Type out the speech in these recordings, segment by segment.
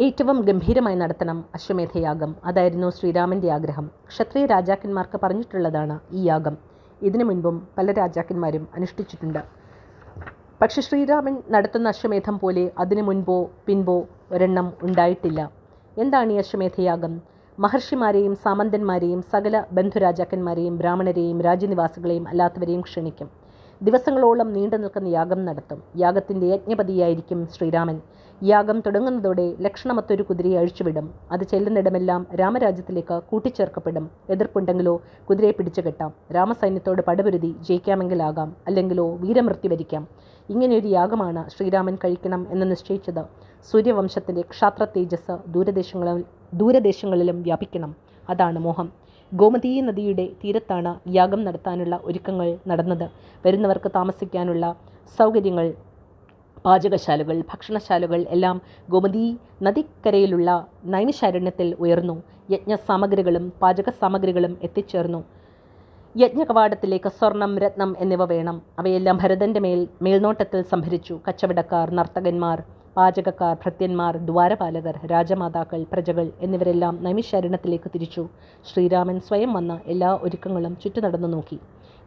ഏറ്റവും ഗംഭീരമായി നടത്തണം അശ്വമേധയാഗം. അതായിരുന്നു ശ്രീരാമന്റെ ആഗ്രഹം. ക്ഷത്രിയ രാജാക്കന്മാർക്ക് പറഞ്ഞിട്ടുള്ളതാണ് ഈ യാഗം. ഇതിനു മുൻപും പല രാജാക്കന്മാരും അനുഷ്ഠിച്ചിട്ടുണ്ട്. പക്ഷെ ശ്രീരാമൻ നടത്തുന്ന അശ്വമേധം പോലെ അതിനു മുൻപോ പിൻപോ ഒരെണ്ണം ഉണ്ടായിട്ടില്ല. എന്താണ് ഈ അശ്വമേധയാഗം? മഹർഷിമാരെയും സാമന്തന്മാരെയും സകല ബന്ധുരാജാക്കന്മാരെയും ബ്രാഹ്മണരെയും രാജ്യനിവാസികളെയും അല്ലാത്തവരെയും ക്ഷണിക്കും. ദിവസങ്ങളോളം നീണ്ടു നിൽക്കുന്ന യാഗം നടത്തും. യാഗത്തിന്റെ യജ്ഞപതിയായിരിക്കും ശ്രീരാമൻ. യാഗം തുടങ്ങുന്നതോടെ ലക്ഷണമത്തൊരു കുതിരയെ അഴിച്ചുവിടും. അത് ചെല്ലുന്നിടമെല്ലാം രാമരാജ്യത്തിലേക്ക് കൂട്ടിച്ചേർക്കപ്പെടും. എതിർപ്പുണ്ടെങ്കിലോ കുതിരയെ പിടിച്ചു കെട്ടാം. രാമസൈന്യത്തോട് പടപൊരുതി ജയിക്കാമെങ്കിലാകാം. അല്ലെങ്കിലോ വീരമൃത്യു വരിക്കാം. ഇങ്ങനെയൊരു യാഗമാണ് ശ്രീരാമൻ കഴിക്കണം എന്ന് നിശ്ചയിച്ചത്. സൂര്യവംശത്തിന്റെ ക്ഷാത്ര തേജസ് ദൂരദേശങ്ങളിൽ ദൂരദേശങ്ങളിലും വ്യാപിക്കണം. അതാണ് മോഹം. ഗോമതീ നദിയുടെ തീരത്താണ് യാഗം നടത്താനുള്ള ഒരുക്കങ്ങൾ നടന്നത്. വരുന്നവർക്ക് താമസിക്കാനുള്ള സൗകര്യങ്ങൾ പാചകശാലകൾ ഭക്ഷണശാലകൾ എല്ലാം ഗോമതി നദിക്കരയിലുള്ള നൈമിശാരണ്യത്തിൽ ഉയർന്നു. യജ്ഞസാമഗ്രികളും പാചക സാമഗ്രികളും എത്തിച്ചേർന്നു. യജ്ഞകവാടത്തിലേക്ക് സ്വർണം രത്നം എന്നിവ വേണം. അവയെല്ലാം ഭരതന്റെ മേൽ മേൽനോട്ടത്തിൽ സംഭരിച്ചു. കച്ചവടക്കാർ നർത്തകന്മാർ പാചകക്കാർ ഭൃത്യന്മാർ ദ്വാരപാലകർ രാജമാതാക്കൾ പ്രജകൾ എന്നിവരെല്ലാം നൈമിശരണത്തിലേക്ക് തിരിച്ചു. ശ്രീരാമൻ സ്വയം വന്ന എല്ലാ ഒരുക്കങ്ങളും ചുറ്റു നടന്നു നോക്കി.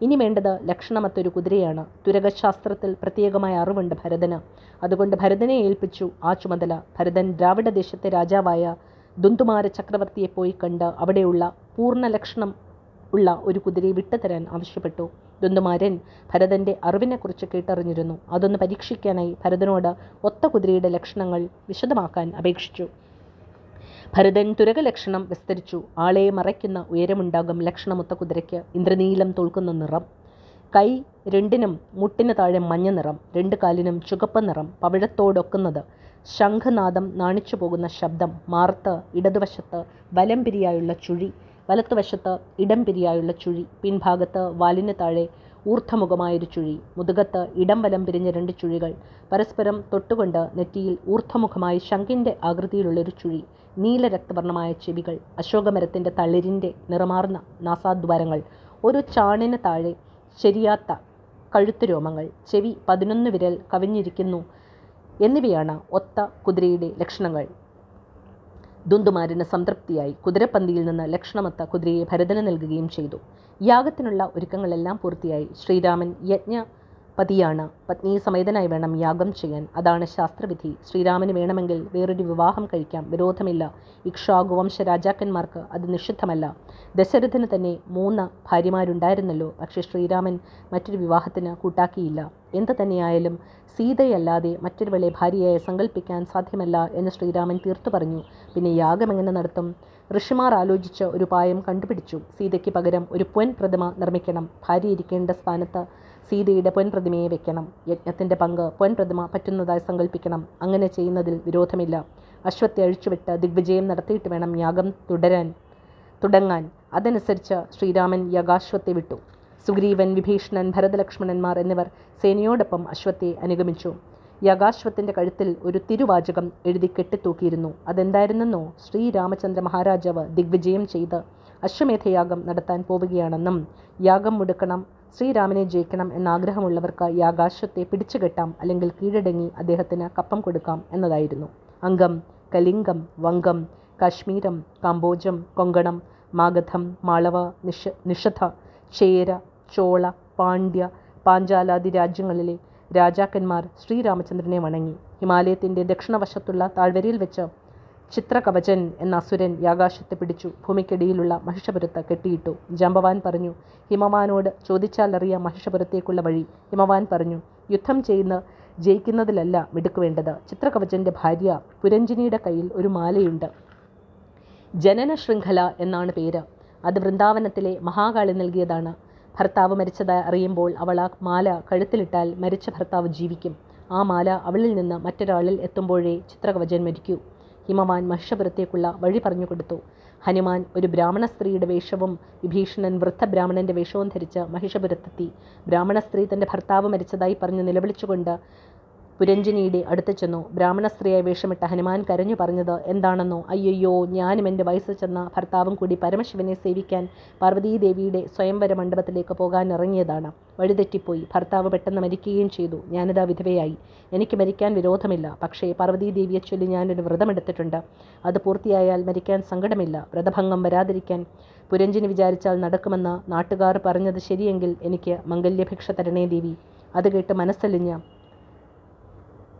ഇനി വേണ്ടത് ലക്ഷണമത്തൊരു കുതിരയാണ്. തുരകശാസ്ത്രത്തിൽ പ്രത്യേകമായ അറിവുണ്ട് ഭരതന്. അതുകൊണ്ട് ഭരതനെ ഏൽപ്പിച്ചു ആ ചുമതല. ഭരതൻ ദ്രാവിഡ ദേശത്തെ രാജാവായ ദുന്തുമാര ചക്രവർത്തിയെ പോയി കണ്ട് അവിടെയുള്ള പൂർണ ലക്ഷണം ഉള്ള ഒരു കുതിരയെ വിട്ടുതരാൻ ആവശ്യപ്പെട്ടു. ദുന്തുമാരൻ ഭരതന്റെ അറിവിനെക്കുറിച്ച് കേട്ടറിഞ്ഞിരുന്നു. അതൊന്ന് പരീക്ഷിക്കാനായി ഭരതനോട് ഒത്ത കുതിരയുടെ ലക്ഷണങ്ങൾ വിശദമാക്കാൻ അപേക്ഷിച്ചു. ഭരതൻ തുരകലക്ഷണം വിസ്തരിച്ചു. ആളെ മറയ്ക്കുന്ന ഉയരമുണ്ടാകും ലക്ഷണമൊത്ത കുതിരയ്ക്ക്. ഇന്ദ്രനീലം തോൽക്കുന്ന നിറം. കൈ രണ്ടിനും മുട്ടിന് താഴെ മഞ്ഞ നിറം. രണ്ട് കാലിനും ചുകപ്പ് നിറം. പവിഴത്തോടൊക്കുന്നത് ശംഖനാദം നാണിച്ചു പോകുന്ന ശബ്ദം. മാർത്ത് ഇടതുവശത്ത് വലം പിരിയായുള്ള ചുഴി. വലത്തുവശത്ത് ഇടം പിരിയായുള്ള ചുഴി. പിൻഭാഗത്ത് വാലിന് താഴെ ഊർദ്ധമുഖമായൊരു ചുഴി. മുതുകത്ത് ഇടം വലം പിരിഞ്ഞ രണ്ട് ചുഴികൾ. പരസ്പരം തൊട്ടുകൊണ്ട് നെറ്റിയിൽ ഊർദ്ധമുഖമായി ശംഖിന്റെ ആകൃതിയിലുള്ളൊരു ചുഴി. നീല രക്തവർണമായ ചെവികൾ. അശോകമരത്തിന്റെ തളിരിന്റെ നിറമാർന്ന നാസാദ്വാരങ്ങൾ. ഒരു ചാണിന് താഴെ ശരിയാത്ത കഴുത്തു രോമങ്ങൾ. ചെവി പതിനൊന്ന് വിരൽ കവിഞ്ഞിരിക്കുന്നു എന്നിവയാണ് ഒത്ത കുതിരയുടെ ലക്ഷണങ്ങൾ. ദുന്തുമാരന് സംതൃപ്തിയായി. കുതിരപ്പന്തിയിൽ നിന്ന് ലക്ഷണമത്ത കുതിരയെ ഭരതന് നൽകുകയും ചെയ്തു. യാഗത്തിനുള്ള ഒരുക്കങ്ങളെല്ലാം പൂർത്തിയായി. ശ്രീരാമൻ യജ്ഞ പതിയാണ് പത്നി സമേതനായി വേണം യാഗം ചെയ്യാൻ. അതാണ് ശാസ്ത്രവിധി. ശ്രീരാമന് വേണമെങ്കിൽ വേറൊരു വിവാഹം കഴിക്കാം. വിരോധമില്ല. ഇക്ഷാഗുവംശ വംശ രാജാക്കന്മാർക്ക് അത് നിഷിദ്ധമല്ല. ദശരഥന് തന്നെ മൂന്ന് ഭാര്യമാരുണ്ടായിരുന്നല്ലോ. പക്ഷേ ശ്രീരാമൻ മറ്റൊരു വിവാഹത്തിന് കൂട്ടാക്കിയില്ല. എന്തു തന്നെയായാലും സീതയല്ലാതെ മറ്റൊരുവളെ ഭാര്യയായി സങ്കല്പിക്കാൻ സാധ്യമല്ല എന്ന് ശ്രീരാമൻ തീർത്തു പറഞ്ഞു. പിന്നെ യാഗം എങ്ങനെ നടത്തും? ഋഷിമാർ ആലോചിച്ച ഒരു ഉപായം കണ്ടുപിടിച്ചു. സീതയ്ക്ക് പകരം ഒരു പൊൻ പ്രതിമ നിർമ്മിക്കണം. ഭാര്യ ഇരിക്കേണ്ട സ്ഥാനത്ത് സീതയുടെ പൊൻപ്രതിമയെ വെക്കണം. യജ്ഞത്തിന്റെ പങ്ക് പൊൻപ്രതിമ പറ്റുന്നതായി സങ്കല്പിക്കണം അങ്ങനെ ചെയ്യുന്നതിൽ വിരോധമില്ല. അശ്വത്തെ അഴിച്ചുവിട്ട് ദിഗ്വിജയം നടത്തിയിട്ട് വേണം യാഗം തുടരാൻ തുടങ്ങാൻ. അതനുസരിച്ച് ശ്രീരാമൻ യാഗാശ്വത്തെ വിട്ടു. സുഗ്രീവൻ വിഭീഷണൻ ഭരതലക്ഷ്മണന്മാർ എന്നിവർ സേനയോടൊപ്പം അശ്വത്തെ അനുഗമിച്ചു. യാഗാശ്വത്തിന്റെ കഴുത്തിൽ ഒരു തിരുവാചകം എഴുതി കെട്ടിത്തൂക്കിയിരുന്നു. അതെന്തായിരുന്നെന്നോ ശ്രീരാമചന്ദ്ര മഹാരാജാവ് ദിഗ്വിജയം ചെയ്ത് അശ്വമേധയാഗം നടത്താൻ പോവുകയാണെന്നും യാഗം മുടുക്കണം ശ്രീരാമനെ ജയിക്കണം എന്നാഗ്രഹമുള്ളവർക്ക് യാഗാശ്വത്തെ പിടിച്ചുകെട്ടാം അല്ലെങ്കിൽ കീഴടങ്ങി അദ്ദേഹത്തിന് കപ്പം കൊടുക്കാം എന്നതായിരുന്നു. അംഗം കലിംഗം വങ്കം കാശ്മീരം കാംബോജം കൊങ്കണം മാഗധം മാളവ നിഷ നിഷധ ചേര ചോള പാണ്ഡ്യ പാഞ്ചാലാദി രാജ്യങ്ങളിലെ രാജാക്കന്മാർ ശ്രീരാമചന്ദ്രനെ വണങ്ങി. ഹിമാലയത്തിന്റെ ദക്ഷിണവശത്തുള്ള താഴ്വരയിൽ വെച്ച് ചിത്രകവചൻ എന്ന അസുരൻ യാകാശത്തെ പിടിച്ചു ഭൂമിക്കടിയിലുള്ള മഹിഷപുരത്ത് കെട്ടിയിട്ടു. ജാമ്പവാൻ പറഞ്ഞു ഹിമവാനോട് ചോദിച്ചാലറിയ മഹിഷപുരത്തേക്കുള്ള വഴി ഹിമവാൻ പറഞ്ഞു യുദ്ധം ചെയ്യുന്ന ജയിക്കുന്നതിലല്ല മിടുക്കുവേണ്ടത് ചിത്രകവചന്റെ ഭാര്യ പുരഞ്ജിനിയുടെ കയ്യിൽ ഒരു മാലയുണ്ട്. ജനന ശൃംഖല എന്നാണ് പേര്. അത് വൃന്ദാവനത്തിലെ മഹാകാളി നൽകിയതാണ്. ഭർത്താവ് മരിച്ചത് അറിയുമ്പോൾ അവൾ ആ മാല കഴുത്തിലിട്ടാൽ മരിച്ച ഭർത്താവ് ജീവിക്കും. ആ മാല അവളിൽ നിന്ന് മറ്റൊരാളിൽ എത്തുമ്പോഴേ ചിത്രകവചൻ മരിക്കൂ. ഹിമവാൻ മഹിഷപുരത്തേക്കുള്ള വഴി പറഞ്ഞു കൊടുത്തു. ഹനുമാൻ ഒരു ബ്രാഹ്മണ സ്ത്രീയുടെ വേഷവും വിഭീഷണൻ വൃദ്ധ ബ്രാഹ്മണന്റെ വേഷവും ധരിച്ച് മഹിഷപുരത്തെത്തി ബ്രാഹ്മണ സ്ത്രീ തന്റെ ഭർത്താവ് മരിച്ചതായി പറഞ്ഞ് നിലവിളിച്ചുകൊണ്ട് പുരഞ്ജനിയുടെ അടുത്ത് ചെന്നു. ബ്രാഹ്മണ സ്ത്രീയെ വേഷമിട്ട ഹനുമാൻ കരഞ്ഞു പറഞ്ഞത് എന്താണെന്നോ? അയ്യോ ഞാനും എന്റെ വയസ്സ് ചെന്ന ഭർത്താവും കൂടി പരമശിവനെ സേവിക്കാൻ പാർവതീദേവിയുടെ സ്വയംവര മണ്ഡപത്തിലേക്ക് പോകാൻ ഇറങ്ങിയതാണ് വഴിതെറ്റിപ്പോയി. ഭർത്താവ് പെട്ടെന്ന് മരിക്കുകയും ചെയ്തു. ഞാനിതാ വിധവയായി. എനിക്ക് മരിക്കാൻ വിരോധമില്ല. പക്ഷേ പാർവതീദേവിയെ ചൊല്ലി ഞാനൊരു വ്രതമെടുത്തിട്ടുണ്ട്. അത് പൂർത്തിയായാൽ മരിക്കാൻ സങ്കടമില്ല. വ്രതഭംഗം വരാതിരിക്കാൻ പുരഞ്ജിനി വിചാരിച്ചാൽ നടക്കുമെന്ന് നാട്ടുകാർ പറഞ്ഞത് ശരിയെങ്കിൽ എനിക്ക് മംഗല്യഭിക്ഷ തരണേ ദേവി. അത് കേട്ട് മനസ്സലിഞ്ഞ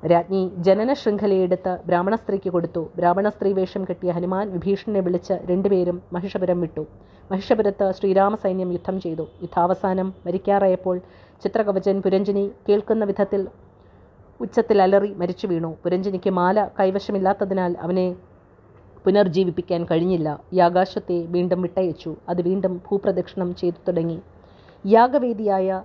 രാജ്ഞി ജനന ശൃംഖലയെടുത്ത് ബ്രാഹ്മണ സ്ത്രീക്ക് കൊടുത്തു. ബ്രാഹ്മണ സ്ത്രീ വേഷം കെട്ടിയ ഹനുമാൻ വിഭീഷണനെ വിളിച്ച് രണ്ടുപേരും മഹിഷപുരം വിട്ടു. മഹിഷപുരത്ത് ശ്രീരാമ സൈന്യം യുദ്ധം ചെയ്തു. യുദ്ധാവസാനം മരിക്കാറായപ്പോൾ ചിത്രകവചൻ പുരഞ്ജനി കേൾക്കുന്ന വിധത്തിൽ ഉച്ചത്തിൽ അലറി മരിച്ചു വീണു. പുരഞ്ജനിക്ക് മാല കൈവശമില്ലാത്തതിനാൽ അവനെ പുനർജീവിപ്പിക്കാൻ കഴിഞ്ഞില്ല. യാഗാശത്തെ വീണ്ടും വിട്ടയച്ചു. അത് വീണ്ടും ഭൂപ്രദക്ഷിണം ചെയ്തു തുടങ്ങി. യാഗവേദിയായ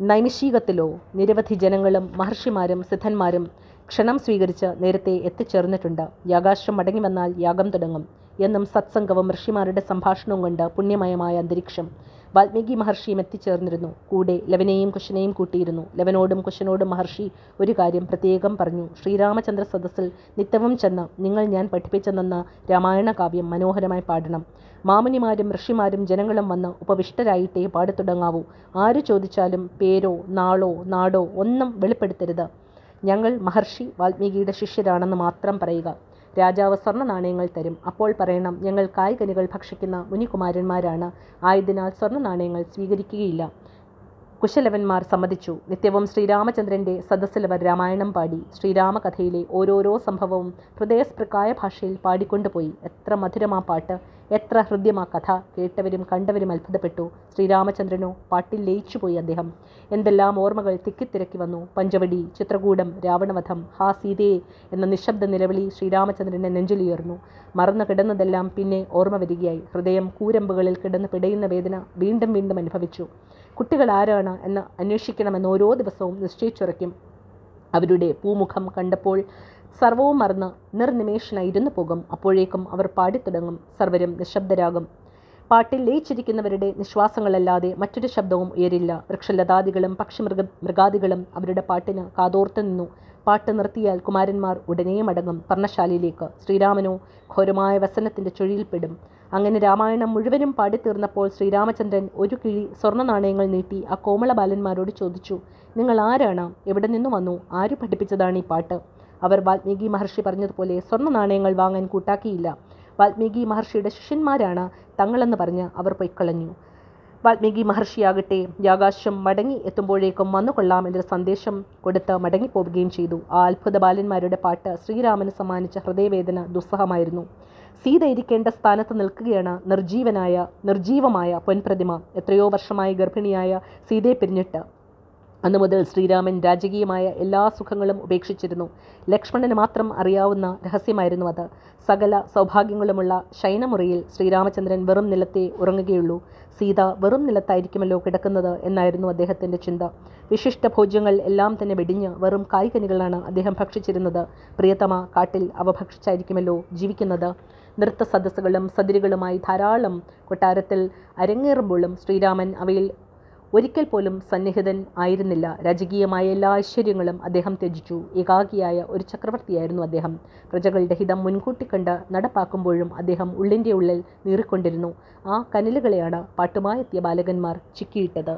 നൈമിഷികത്തിലോ നിരവധി ജനങ്ങളും മഹർഷിമാരും സിദ്ധന്മാരും ക്ഷണം സ്വീകരിച്ച് നേരത്തെ എത്തിച്ചേർന്നിട്ടുണ്ട്. യാഗാശ്രം മടങ്ങി വന്നാൽ യാഗം തുടങ്ങും എന്നും സത്സംഗവും ഋഷിമാരുടെ സംഭാഷണവും കൊണ്ട് പുണ്യമയമായ അന്തരീക്ഷം വാൽമീകി മഹർഷിയും എത്തിച്ചേർന്നിരുന്നു. കൂടെ ലവനെയും കുശനെയും കൂട്ടിയിരുന്നു. ലവനോടും കുശനോടും മഹർഷി ഒരു കാര്യം പ്രത്യേകം പറഞ്ഞു. ശ്രീരാമചന്ദ്ര സദസ്സിൽ നിത്യവും ചെന്ന് നിങ്ങൾ ഞാൻ പഠിപ്പിച്ചെന്ന രാമായണ കാവ്യം മനോഹരമായി പാടണം. മാമുനിമാരും ഋഷിമാരും ജനങ്ങളും വന്ന് ഉപവിഷ്ടരായിട്ടേ പാടിത്തുടങ്ങാവൂ. ആര് ചോദിച്ചാലും പേരോ നാളോ നാടോ ഒന്നും വെളിപ്പെടുത്തരുത്. ഞങ്ങൾ മഹർഷി വാൽമീകിയുടെ ശിഷ്യരാണെന്ന് മാത്രം പറയുക. രാജാവ് സ്വർണ നാണയങ്ങൾ തരും. അപ്പോൾ പറയണം ഞങ്ങൾ കായ്കനികൾ ഭക്ഷിക്കുന്ന മുനികുമാരന്മാരാണ്. ആയതിനാൽ സ്വർണ നാണയങ്ങൾ സ്വീകരിക്കുകയില്ല. കുശലവന്മാർ സമ്മതിച്ചു. നിത്യവും ശ്രീരാമചന്ദ്രന്റെ സദസ്സിലവർ രാമായണം പാടി. ശ്രീരാമകഥയിലെ ഓരോരോ സംഭവവും ഹൃദയസ്പൃക്കായ ഭാഷയിൽ പാടിക്കൊണ്ടുപോയി. എത്ര മധുരമാ പാട്ട്. എത്ര ഹൃദ്യമാ കഥ. കേട്ടവരും കണ്ടവരും അത്ഭുതപ്പെട്ടു. ശ്രീരാമചന്ദ്രനോ പാട്ടിൽ ലയിച്ചുപോയി അദ്ദേഹം. എന്തെല്ലാം ഓർമ്മകൾ തിക്കിത്തിരക്കി വന്നു. പഞ്ചവടി ചിത്രകൂടം രാവണവധം ഹാ സീതയെ എന്ന നിശബ്ദ നിലവിളി ശ്രീരാമചന്ദ്രനെ നെഞ്ചിലുയർന്നു. മറന്നു കിടന്നതെല്ലാം പിന്നെ ഓർമ്മ വരികയായി. ഹൃദയം കൂരമ്പുകളിൽ കിടന്ന് പിടയുന്ന വേദന വീണ്ടും വീണ്ടും അനുഭവിച്ചു. കുട്ടികൾ ആരാണ് എന്ന് അന്വേഷിക്കണമെന്ന് ഓരോ ദിവസവും നിശ്ചയിച്ചുറയ്ക്കും. അവരുടെ പൂമുഖം കണ്ടപ്പോൾ സർവവും മറന്ന് നിർനിമേഷനായി ഇരുന്നു പോകും. അപ്പോഴേക്കും അവർ പാടിത്തുടങ്ങും. സർവരും നിശബ്ദരാകും. പാട്ടിൽ ലയിച്ചിരിക്കുന്നവരുടെ നിശ്വാസങ്ങളല്ലാതെ മറ്റൊരു ശബ്ദവും ഉയരില്ല. വൃക്ഷലതാദികളും പക്ഷിമൃഗ മൃഗാദികളും അവരുടെ പാട്ടിന് കാതോർത്തു നിന്നു. പാട്ട് നിർത്തിയാൽ കുമാരന്മാർ ഉടനെ മടങ്ങും പർണശാലയിലേക്ക് ശ്രീരാമനോ ഘോരമായ വസനത്തിന്റെ ചുഴിയിൽപ്പെടും. അങ്ങനെ രാമായണം മുഴുവനും പാടിത്തീർന്നപ്പോൾ ശ്രീരാമചന്ദ്രൻ ഒരു കിഴി സ്വർണ നാണയങ്ങൾ നീട്ടി ആ കോമള ബാലന്മാരോട് ചോദിച്ചു നിങ്ങൾ ആരാണ്? എവിടെ നിന്ന് വന്നു? ആര് പഠിപ്പിച്ചതാണ് ഈ പാട്ട്? അവർ വാൽമീകി മഹർഷി പറഞ്ഞതുപോലെ സ്വർണ നാണയങ്ങൾ വാങ്ങാൻ കൂട്ടാക്കിയില്ല. വാൽമീകി മഹർഷിയുടെ ശിഷ്യന്മാരാണ് തങ്ങളെന്ന് പറഞ്ഞ് അവർ പൊയ്ക്കളഞ്ഞു. വാൽമീകി മഹർഷിയാകട്ടെ. യാകാശം മടങ്ങി എത്തുമ്പോഴേക്കും വന്നുകൊള്ളാം എന്നൊരു സന്ദേശം കൊടുത്ത് മടങ്ങിപ്പോവുകയും ചെയ്തു. ആ അത്ഭുത ബാലന്മാരുടെ പാട്ട് ശ്രീരാമന് സമ്മാനിച്ച ഹൃദയവേദന ദുസ്സഹമായിരുന്നു. സീത ഇരിക്കേണ്ട സ്ഥാനത്ത് നിൽക്കുകയാണ് നിർജീവനായ നിർജീവമായ പൊൻപ്രതിമ. എത്രയോ വർഷമായി ഗർഭിണിയായ സീതയെ പിരിഞ്ഞിട്ട്. അന്നു മുതൽ ശ്രീരാമൻ രാജകീയമായ എല്ലാ സുഖങ്ങളും ഉപേക്ഷിച്ചിരുന്നു. ലക്ഷ്മണന് മാത്രം അറിയാവുന്ന രഹസ്യമായിരുന്നു അത്. സകല സൗഭാഗ്യങ്ങളുമുള്ള ശയനമുറിയിൽ ശ്രീരാമചന്ദ്രൻ വെറും നിലത്തെ ഉറങ്ങുകയുള്ളൂ. സീത വെറും നിലത്തായിരിക്കുമല്ലോ കിടക്കുന്നത് എന്നായിരുന്നു അദ്ദേഹത്തിന്റെ ചിന്ത. വിശിഷ്ട ഭോജ്യങ്ങൾ എല്ലാം തന്നെ വെടിഞ്ഞ് വെറും കായ്കനികളാണ് അദ്ദേഹം ഭക്ഷിച്ചിരുന്നത്. പ്രിയതമ കാട്ടിൽ അവ ഭക്ഷിച്ചായിരിക്കുമല്ലോ ജീവിക്കുന്നത്. നൃത്ത സദസ്സുകളും സതിരുകളുമായി ധാരാളം കൊട്ടാരത്തിൽ അരങ്ങേറുമ്പോഴും ശ്രീരാമൻ അവയിൽ ഒരിക്കൽ പോലും സന്നിഹിതൻ ആയിരുന്നില്ല. രാജകീയമായ എല്ലാ ഐശ്വര്യങ്ങളും അദ്ദേഹം ത്യജിച്ചു. ഏകാഗിയായ ഒരു ചക്രവർത്തിയായിരുന്നു അദ്ദേഹം. പ്രജകളുടെ ഹിതം മുൻകൂട്ടി കണ്ട് നടപ്പാക്കുമ്പോഴും അദ്ദേഹം ഉള്ളിന്റെ ഉള്ളിൽ നീറിക്കൊണ്ടിരുന്നു. ആ കനലുകളെയാണ് പാട്ടുമായെത്തിയ ബാലകന്മാർ ചിക്കിയിട്ടത്.